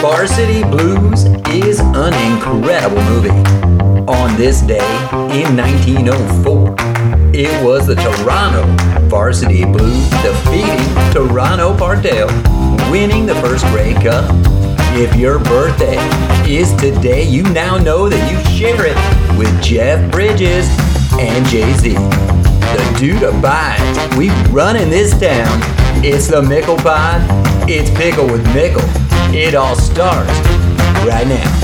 Varsity Blues is an incredible movie. On this day in 1904, it was the Toronto Varsity Blues defeating Toronto Parkdale, winning the first Grey Cup. If your birthday is today, you now know that you share it with Jeff Bridges and Jay Z. The dude abides. We run in this town. It's the Mickle Pod. It's Pickle with Mickle. It all starts right now.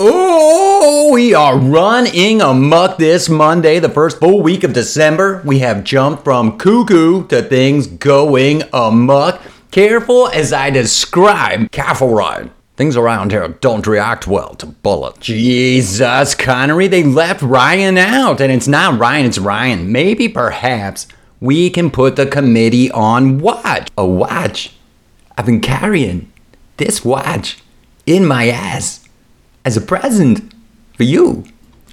Oh, we are running amok this Monday, the first full week of December. We have jumped from cuckoo to things going amok. Careful as I describe. Careful, Ryan. Things around here don't react well to bullets. Jesus, Connery, they left Ryan out. And it's not Ryan, it's Ryan. Maybe, perhaps, we can put the committee on watch. A watch? I've been carrying this watch in my ass as a present for you.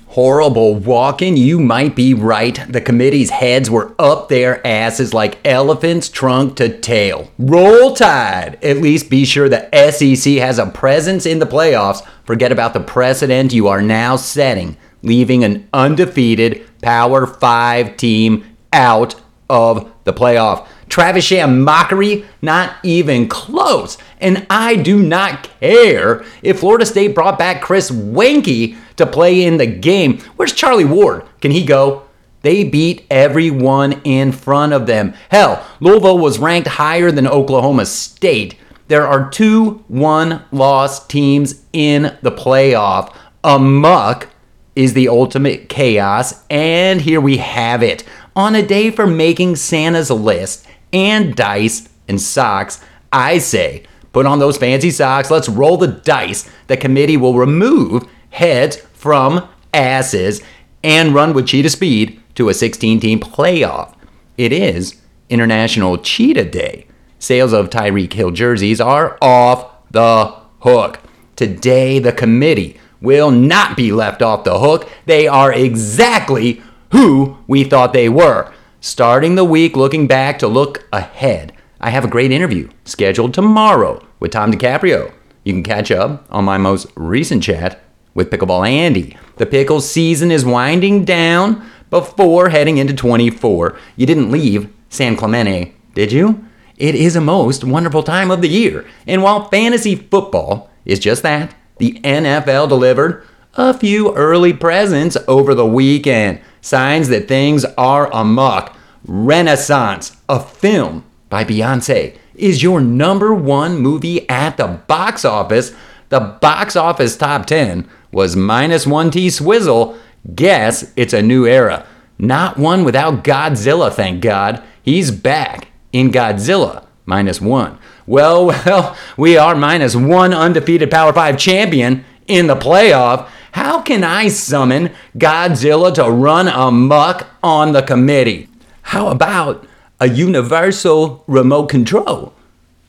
Horrible walking, you might be right. The committee's heads were up their asses like elephants trunk to tail. Roll tide! At least be sure the SEC has a presence in the playoffs. Forget about the precedent you are now setting, leaving an undefeated Power 5 team out of the playoff. Travis Sham mockery, not even close. And I do not care if Florida State brought back Chris Weinke to play in the game. Where's Charlie Ward? Can he go? They beat everyone in front of them. Hell, Louisville was ranked higher than Oklahoma State. There are two one loss teams in the playoff. Amok is the ultimate chaos, and here we have it. On a day for making Santa's list and dice and socks, I say, put on those fancy socks, let's roll the dice. The committee will remove heads from asses and run with cheetah speed to a 16 team playoff. It is International Cheetah Day. Sales of Tyreek Hill jerseys are off the hook. Today, the committee will not be left off the hook. They are exactly who we thought they were. Starting the week looking back to look ahead. I have a great interview scheduled tomorrow with Tom DiCaprio. You can catch up on my most recent chat with Pickleball Andy. The pickle season is winding down before heading into 24. You didn't leave San Clemente, did you? It is a most wonderful time of the year. And while fantasy football is just that, the NFL delivered a few early presents over the weekend. Signs that things are amok. Renaissance, a film by Beyonce, is your number one movie at the box office. The box office top 10 was minus one T Swizzle. Guess it's a new era. Not one without Godzilla, thank God. He's back in Godzilla minus one. Well, well, we are minus one undefeated Power 5 champion in the playoff. How can I summon Godzilla to run amok on the committee? How about a universal remote control?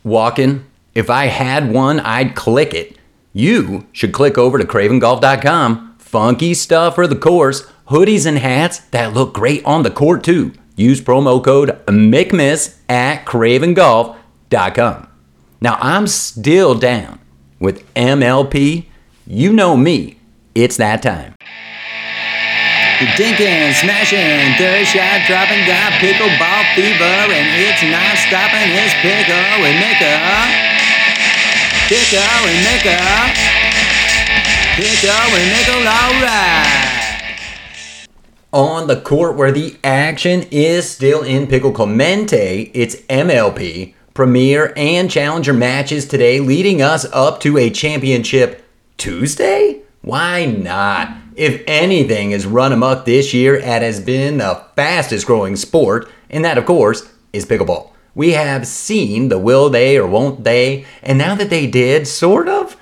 Walking, if I had one, I'd click it. You should click over to cravengolf.com. Funky stuff for the course, hoodies and hats that look great on the court too. Use promo code MICMIS at cravengolf.com. Now, I'm still down with MLP. You know me, it's that time. Dinking, smashing, third shot dropping, got pickleball fever, and it's not stopping. It's pickle and maker, pickle and maker, pickle and maker, alright. On the court where the action is still in Pickle Clemente, it's MLP, Premier, and Challenger matches today, leading us up to a championship Tuesday? Why not? If anything is run amok this year, it has been the fastest growing sport, and that, of course, is pickleball. We have seen the will they or won't they, and now that they did, sort of,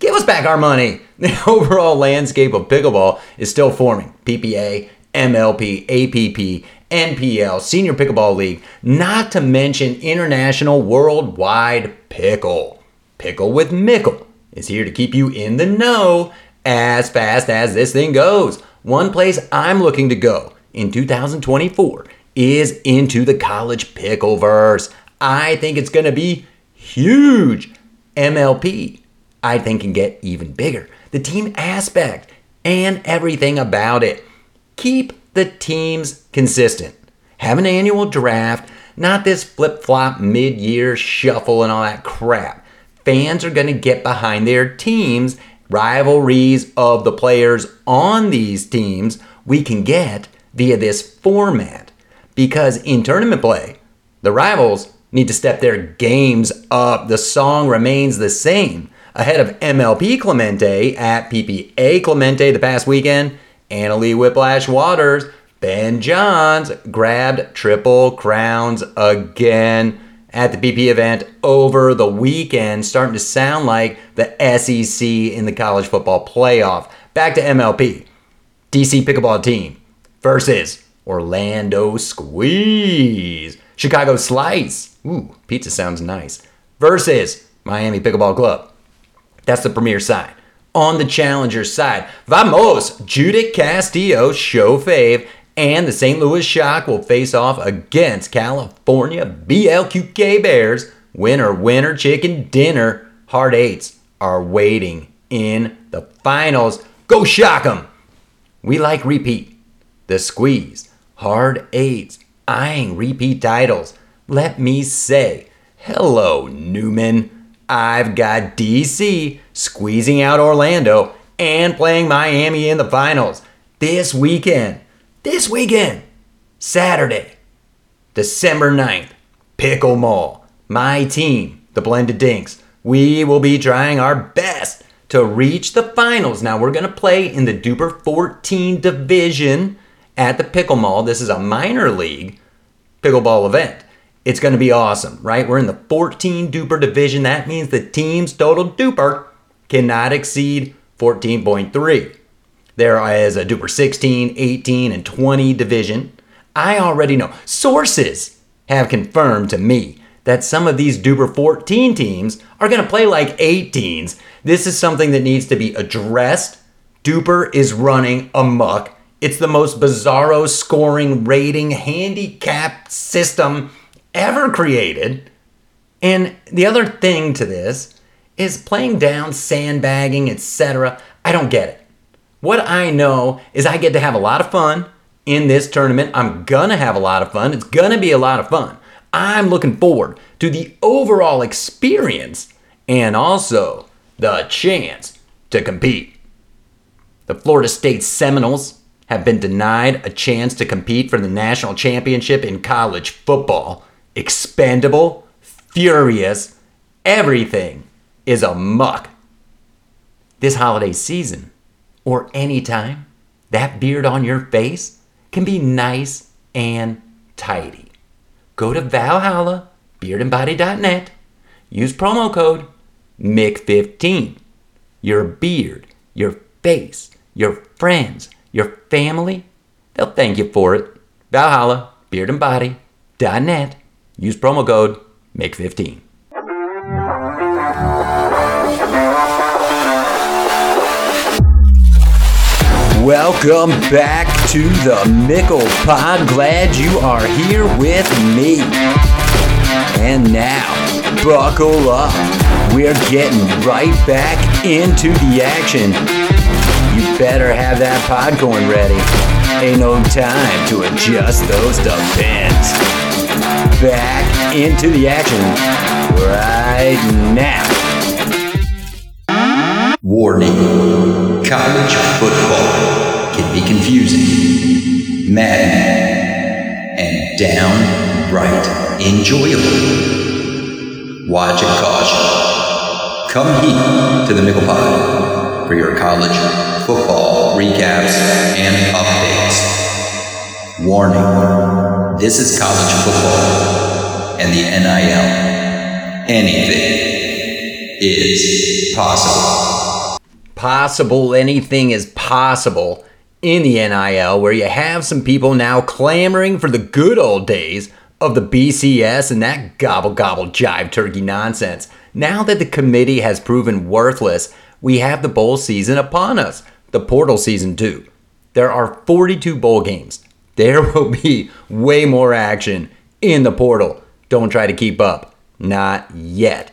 give us back our money. The overall landscape of pickleball is still forming. PPA, MLP, APP, NPL, Senior Pickleball League, not to mention International Worldwide Pickle. Pickle with Mickle is here to keep you in the know as fast as this thing goes. One place I'm looking to go in 2024 is into the college pickleverse. I think it's going to be huge. MLP, I think, can get even bigger. The team aspect and everything about it. Keep the teams consistent. Have an annual draft, not this flip flop mid year shuffle and all that crap. Fans are going to get behind their teams, rivalries of the players on these teams we can get via this format. Because in tournament play, the rivals need to step their games up. The song remains the same. Ahead of MLP Clemente at PPA Clemente the past weekend, Anna Leigh Whiplash Waters, Ben Johns grabbed triple crowns again at the PP event over the weekend, starting to sound like the SEC in the college football playoff. Back to MLP. DC pickleball team versus Orlando Squeeze. Chicago Slice. Ooh, pizza sounds nice. Versus Miami Pickleball Club. That's the premier side. On the challenger side, Vamos, Judith Castillo, show fave, and the St. Louis Shock will face off against California BLQK Bears. Winner, winner, chicken dinner. Hard eights are waiting in the finals. Go shock 'em! We like repeat. The squeeze, hard eights, eyeing repeat titles. Let me say, hello, Newman. I've got DC squeezing out Orlando and playing Miami in the finals this weekend. This weekend, Saturday, December 9th, Pickle Mall. My team, the Blended Dinks, we will be trying our best to reach the finals. Now, we're going to play in the DUPR 14 division at the Pickle Mall. This is a minor league pickleball event. It's going to be awesome, right? We're in the 14 DUPR division. That means the team's total DUPR cannot exceed 14.3. There is a DUPR 16, 18, and 20 division. I already know. Sources have confirmed to me that some of these DUPR 14 teams are going to play like 18s. This is something that needs to be addressed. DUPR is running amok. It's the most bizarro scoring rating handicap system ever created. And the other thing to this is playing down, sandbagging, etc. I don't get it. What I know is I get to have a lot of fun in this tournament. I'm gonna have a lot of fun. It's gonna be a lot of fun. I'm looking forward to the overall experience and also the chance to compete. The Florida State Seminoles have been denied a chance to compete for the national championship in college football. Expendable, furious, everything is a muck. This holiday season, or any time, that beard on your face can be nice and tidy. Go to Valhalla, beardandbody.net, use promo code MIC15. Your beard, your face, your friends, your family, they'll thank you for it. Valhalla, beardandbody.net. Use promo code MIC15. Welcome back to the Mickle Pod. Glad you are here with me. And now, buckle up. We're getting right back into the action. You better have that popcorn ready. Ain't no time to adjust those depends. Back into the action right now. Warning. College football can be confusing, maddening, and downright enjoyable. Watch and caution. Come heat to the Mickle Pod for your college football recaps and updates. Warning. This is college football and the NIL. Anything is possible. possible anything is possible in the NIL, where you have some people now clamoring for the good old days of the BCS and that gobble gobble jive turkey nonsense. Now that the committee has proven worthless, we have the bowl season upon us, the portal season too. There are 42 bowl games, There will be way more action in the portal. Don't try to keep up. Not yet.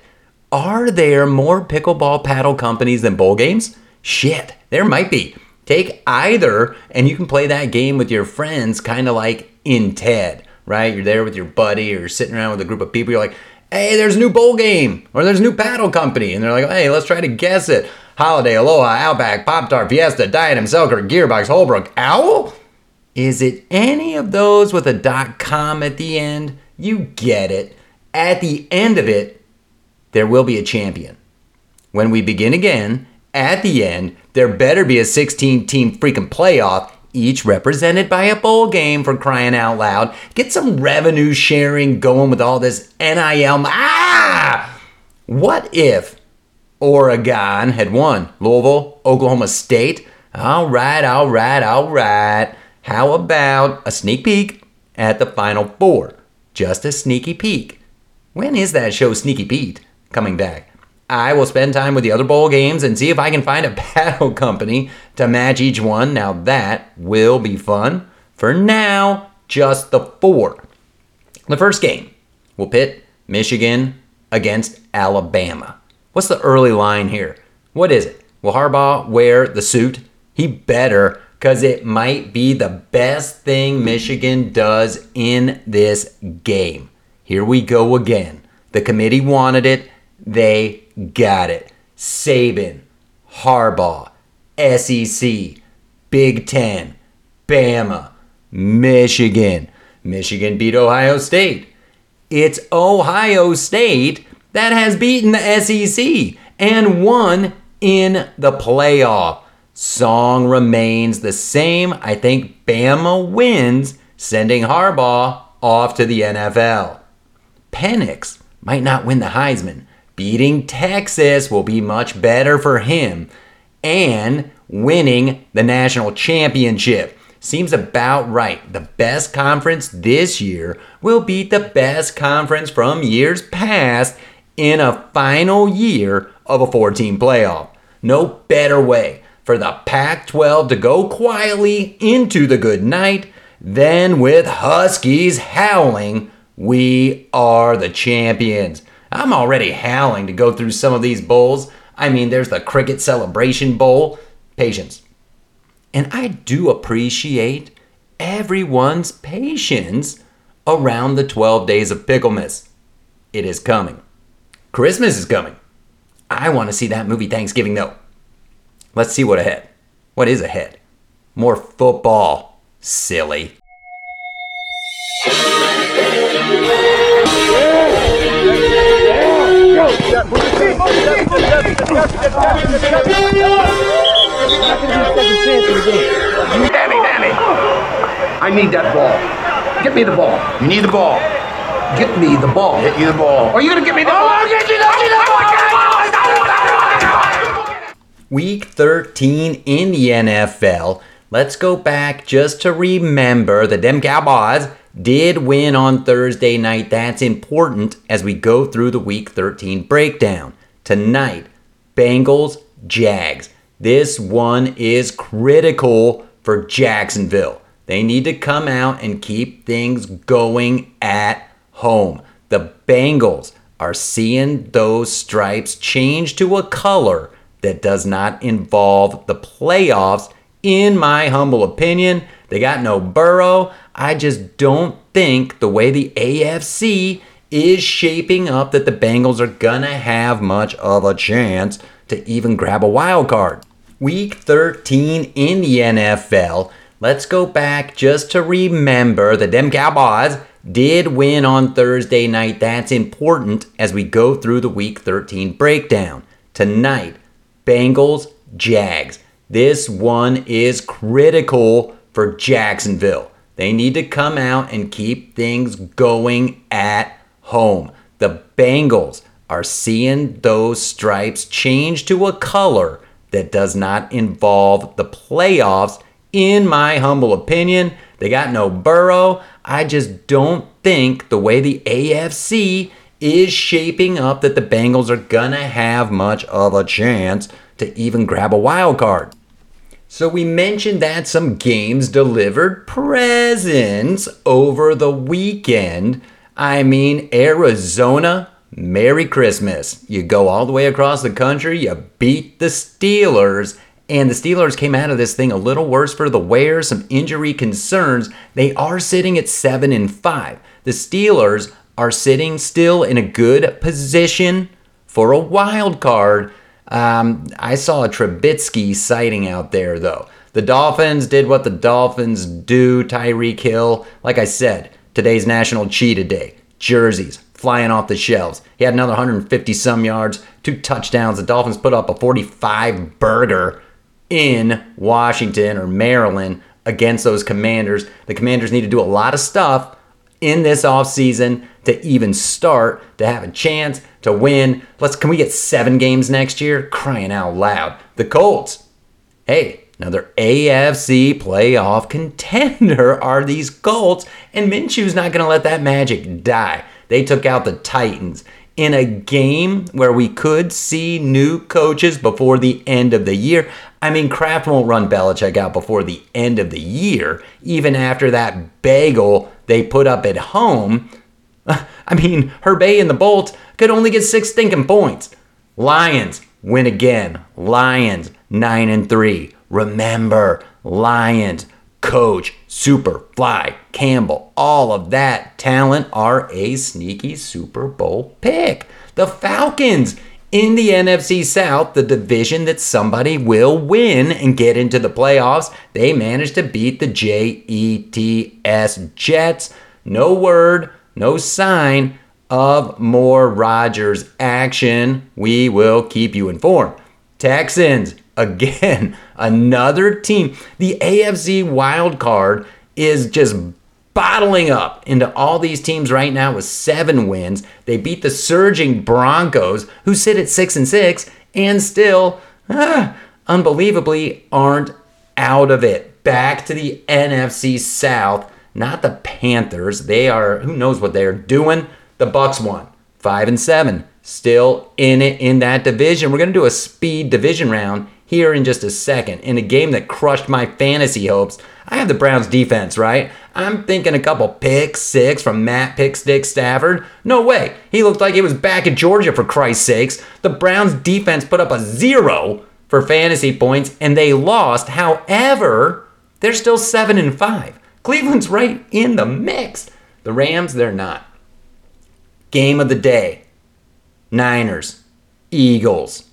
Are there more pickleball paddle companies than bowl games? Shit, there might be. Take either, and you can play that game with your friends, kind of like in TED, right? You're there with your buddy or sitting around with a group of people. You're like, hey, there's a new bowl game or there's a new paddle company. And they're like, hey, let's try to guess it. Holiday, Aloha, Outback, Pop Tart, Fiesta, Diadem, Selkirk, Gearbox, Holbrook, Owl? Is it any of those with a dot com at the end? You get it. At the end of it, there will be a champion. When we begin again, at the end, there better be a 16 team freaking playoff, each represented by a bowl game for crying out loud. Get some revenue sharing going with all this NIL. Ah! What if Oregon had won Louisville, Oklahoma State? All right, all right, all right. How about a sneak peek at the Final Four? Just a sneaky peek. When is that show Sneaky Pete coming back? I will spend time with the other bowl games and see if I can find a paddle company to match each one. Now that will be fun. For now, just the four. The first game will pit Michigan against Alabama. What's the early line here? What is it? Will Harbaugh wear the suit? He better, because it might be the best thing Michigan does in this game. Here we go again. The committee wanted it, they got it. Saban, Harbaugh, SEC, Big Ten, Bama, Michigan. Michigan beat Ohio State. It's Ohio State that has beaten the SEC and won in the playoff. Song remains the same. I think Bama wins, sending Harbaugh off to the NFL. Penix might not win the Heisman. Beating Texas will be much better for him. And winning the national championship seems about right. The best conference this year will beat the best conference from years past in a final year of a 14 playoff. No better way for the Pac 12 to go quietly into the good night Then, with Huskies howling we are the champions. I'm already howling to go through some of these bowls. I mean, there's the Cricket Celebration Bowl. Patience. And I do appreciate everyone's patience around the 12 days of Picklemas. It is coming. Christmas is coming. I want to see that movie Thanksgiving though. Let's see what ahead. What is ahead? More football. Silly. Danny, Danny. I need that ball. Get me the ball. You need the ball. Get me the ball. Get you the ball. Are you gonna get me the oh, ball? Week 13 in the NFL. Let's go back just to remember that them Cowboys did win on Thursday night. That's important as we go through the Week 13 breakdown. Tonight, Bengals, Jags. This one is critical for Jacksonville. They need to come out and keep things going at home. The Bengals are seeing those stripes change to a color that does not involve the playoffs, in my humble opinion. They got no Burrow. I just don't think the way the AFC is shaping up that the Bengals are gonna have much of a chance to even grab a wild card. Week 13 in the NFL. Let's go back just to remember that them Cowboys did win on Thursday night. That's important as we go through the Week 13 breakdown. Tonight, Bengals, Jags. This one is critical for Jacksonville. They need to come out and keep things going at home. The Bengals are seeing those stripes change to a color that does not involve the playoffs, in my humble opinion. They got no Burrow. I just don't think the way the AFC is shaping up that the Bengals are gonna have much of a chance to even grab a wild card. So we mentioned that some games delivered presents over the weekend. I mean, Arizona, Merry Christmas. You go all the way across the country, you beat the Steelers, and the Steelers came out of this thing a little worse for the wear, some injury concerns. They are sitting at 7 and 5. The Steelers are sitting still in a good position for a wild card. Um, I saw a Trubisky sighting out there, though. The Dolphins did what the Dolphins do. Tyreek Hill, like I said, today's National Cheetah Day. Jerseys flying off the shelves. He had another 150 some yards, two touchdowns. The Dolphins put up a 45 burger in Washington or Maryland against those commanders. The commanders need to do a lot of stuff in this offseason to even start to have a chance to win. Let's can we get seven games next year? Crying out loud. The Colts. Hey, another AFC playoff contender are these Colts, and Minshew's not gonna let that magic die. They took out the Titans in a game where we could see new coaches before the end of the year. I mean, Kraft won't run Belichick out before the end of the year, even after that bagel they put up at home. I mean, Herbert and the Bolts could only get six stinking points. Lions win again. Lions 9 and 3. Remember, Lions coach, Superfly, Campbell, all of that talent are a sneaky Super Bowl pick. The Falcons in the NFC South, the division that somebody will win and get into the playoffs, they managed to beat the JETS Jets. No word, no sign of more Rodgers action. We will keep you informed. Texans, again, another team. The AFC wild card is just bottling up into all these teams right now with seven wins. They beat the surging Broncos, who sit at six and six, and still, ah, unbelievably, aren't out of it. Back to the NFC South, not the Panthers. They are who knows what they're doing. The Bucs won five and seven, still in it in that division. We're gonna do a speed division round here in just a second in a game that crushed my fantasy hopes. I have the Browns defense, right? I'm thinking a couple pick six from Matt Pickstick Stafford. No way. He looked like he was back at Georgia for Christ's sakes. The Browns defense put up a zero for fantasy points and they lost. However, they're still 7 and 5. Cleveland's right in the mix. The Rams, they're not. Game of the day. Niners, Eagles.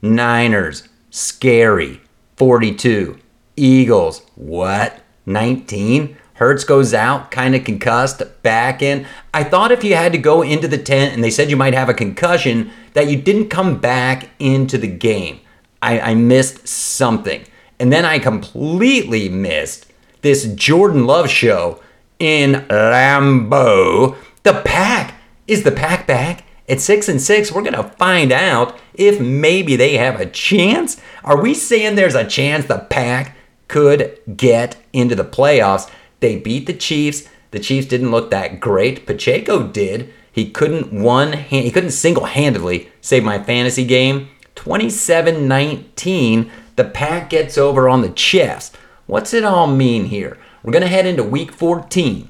Niners, scary. 42. Eagles, what? 19? Hurts goes out, kind of concussed, back in. I thought if you had to go into the tent and they said you might have a concussion, that you didn't come back into the game. I, I missed something. And then I completely missed this Jordan Love show in Lambeau. The pack is the pack back at six and six. We're gonna find out if maybe they have a chance. Are we saying there's a chance the pack could get into the playoffs? They beat the Chiefs. The Chiefs didn't look that great. Pacheco did. He couldn't one hand, he couldn't single-handedly save my fantasy game. 27-19. The pack gets over on the chest. What's it all mean here? We're going to head into week 14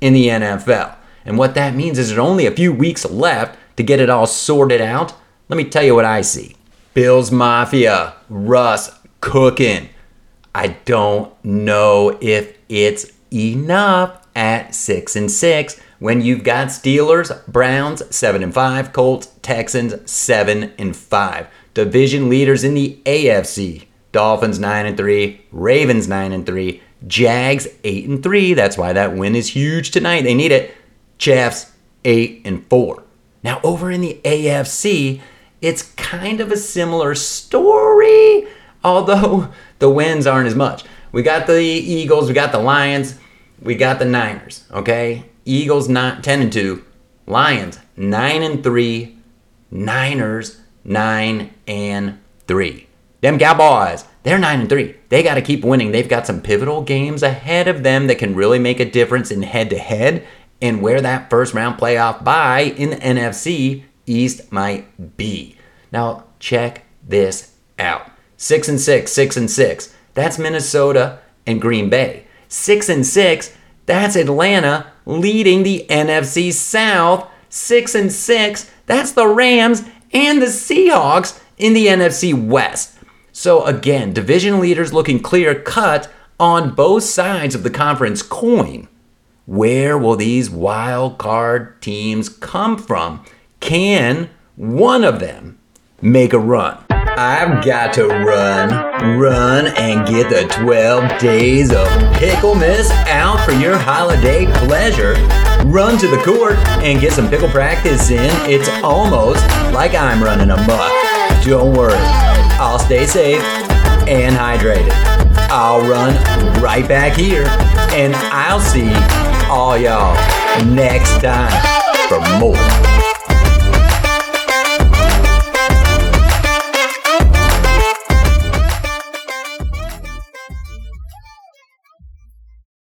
in the NFL. And what that means is there's only a few weeks left to get it all sorted out. Let me tell you what I see. Bills Mafia, Russ cooking. I don't know if it's enough at 6 and 6 when you've got Steelers, Browns 7 and 5, Colts, Texans 7 and 5. Division leaders in the AFC. Dolphins 9 and 3, Ravens 9 and 3, Jags 8 and 3. That's why that win is huge tonight. They need it. Chiefs 8 and 4. Now over in the AFC, it's kind of a similar story, although the wins aren't as much. We got the Eagles, we got the Lions, we got the Niners, okay? Eagles not 10 and 2, Lions 9 and 3, Niners 9 and 3. Them Cowboys, they're 9 and 3. They got to keep winning. They've got some pivotal games ahead of them that can really make a difference in head to head and where that first round playoff bye in the NFC East might be. Now, check this out. 6 and 6, 6 and 6. that's Minnesota and Green Bay. Six and six, that's Atlanta leading the NFC South. Six and six, that's the Rams and the Seahawks in the NFC West. So again, division leaders looking clear cut on both sides of the conference coin. Where will these wild card teams come from? Can one of them make a run? I've got to run, run, and get the 12 days of Picklemas out for your holiday pleasure. Run to the court and get some pickle practice in. It's almost like I'm running amok. Don't worry, I'll stay safe and hydrated. I'll run right back here, and I'll see all y'all next time for more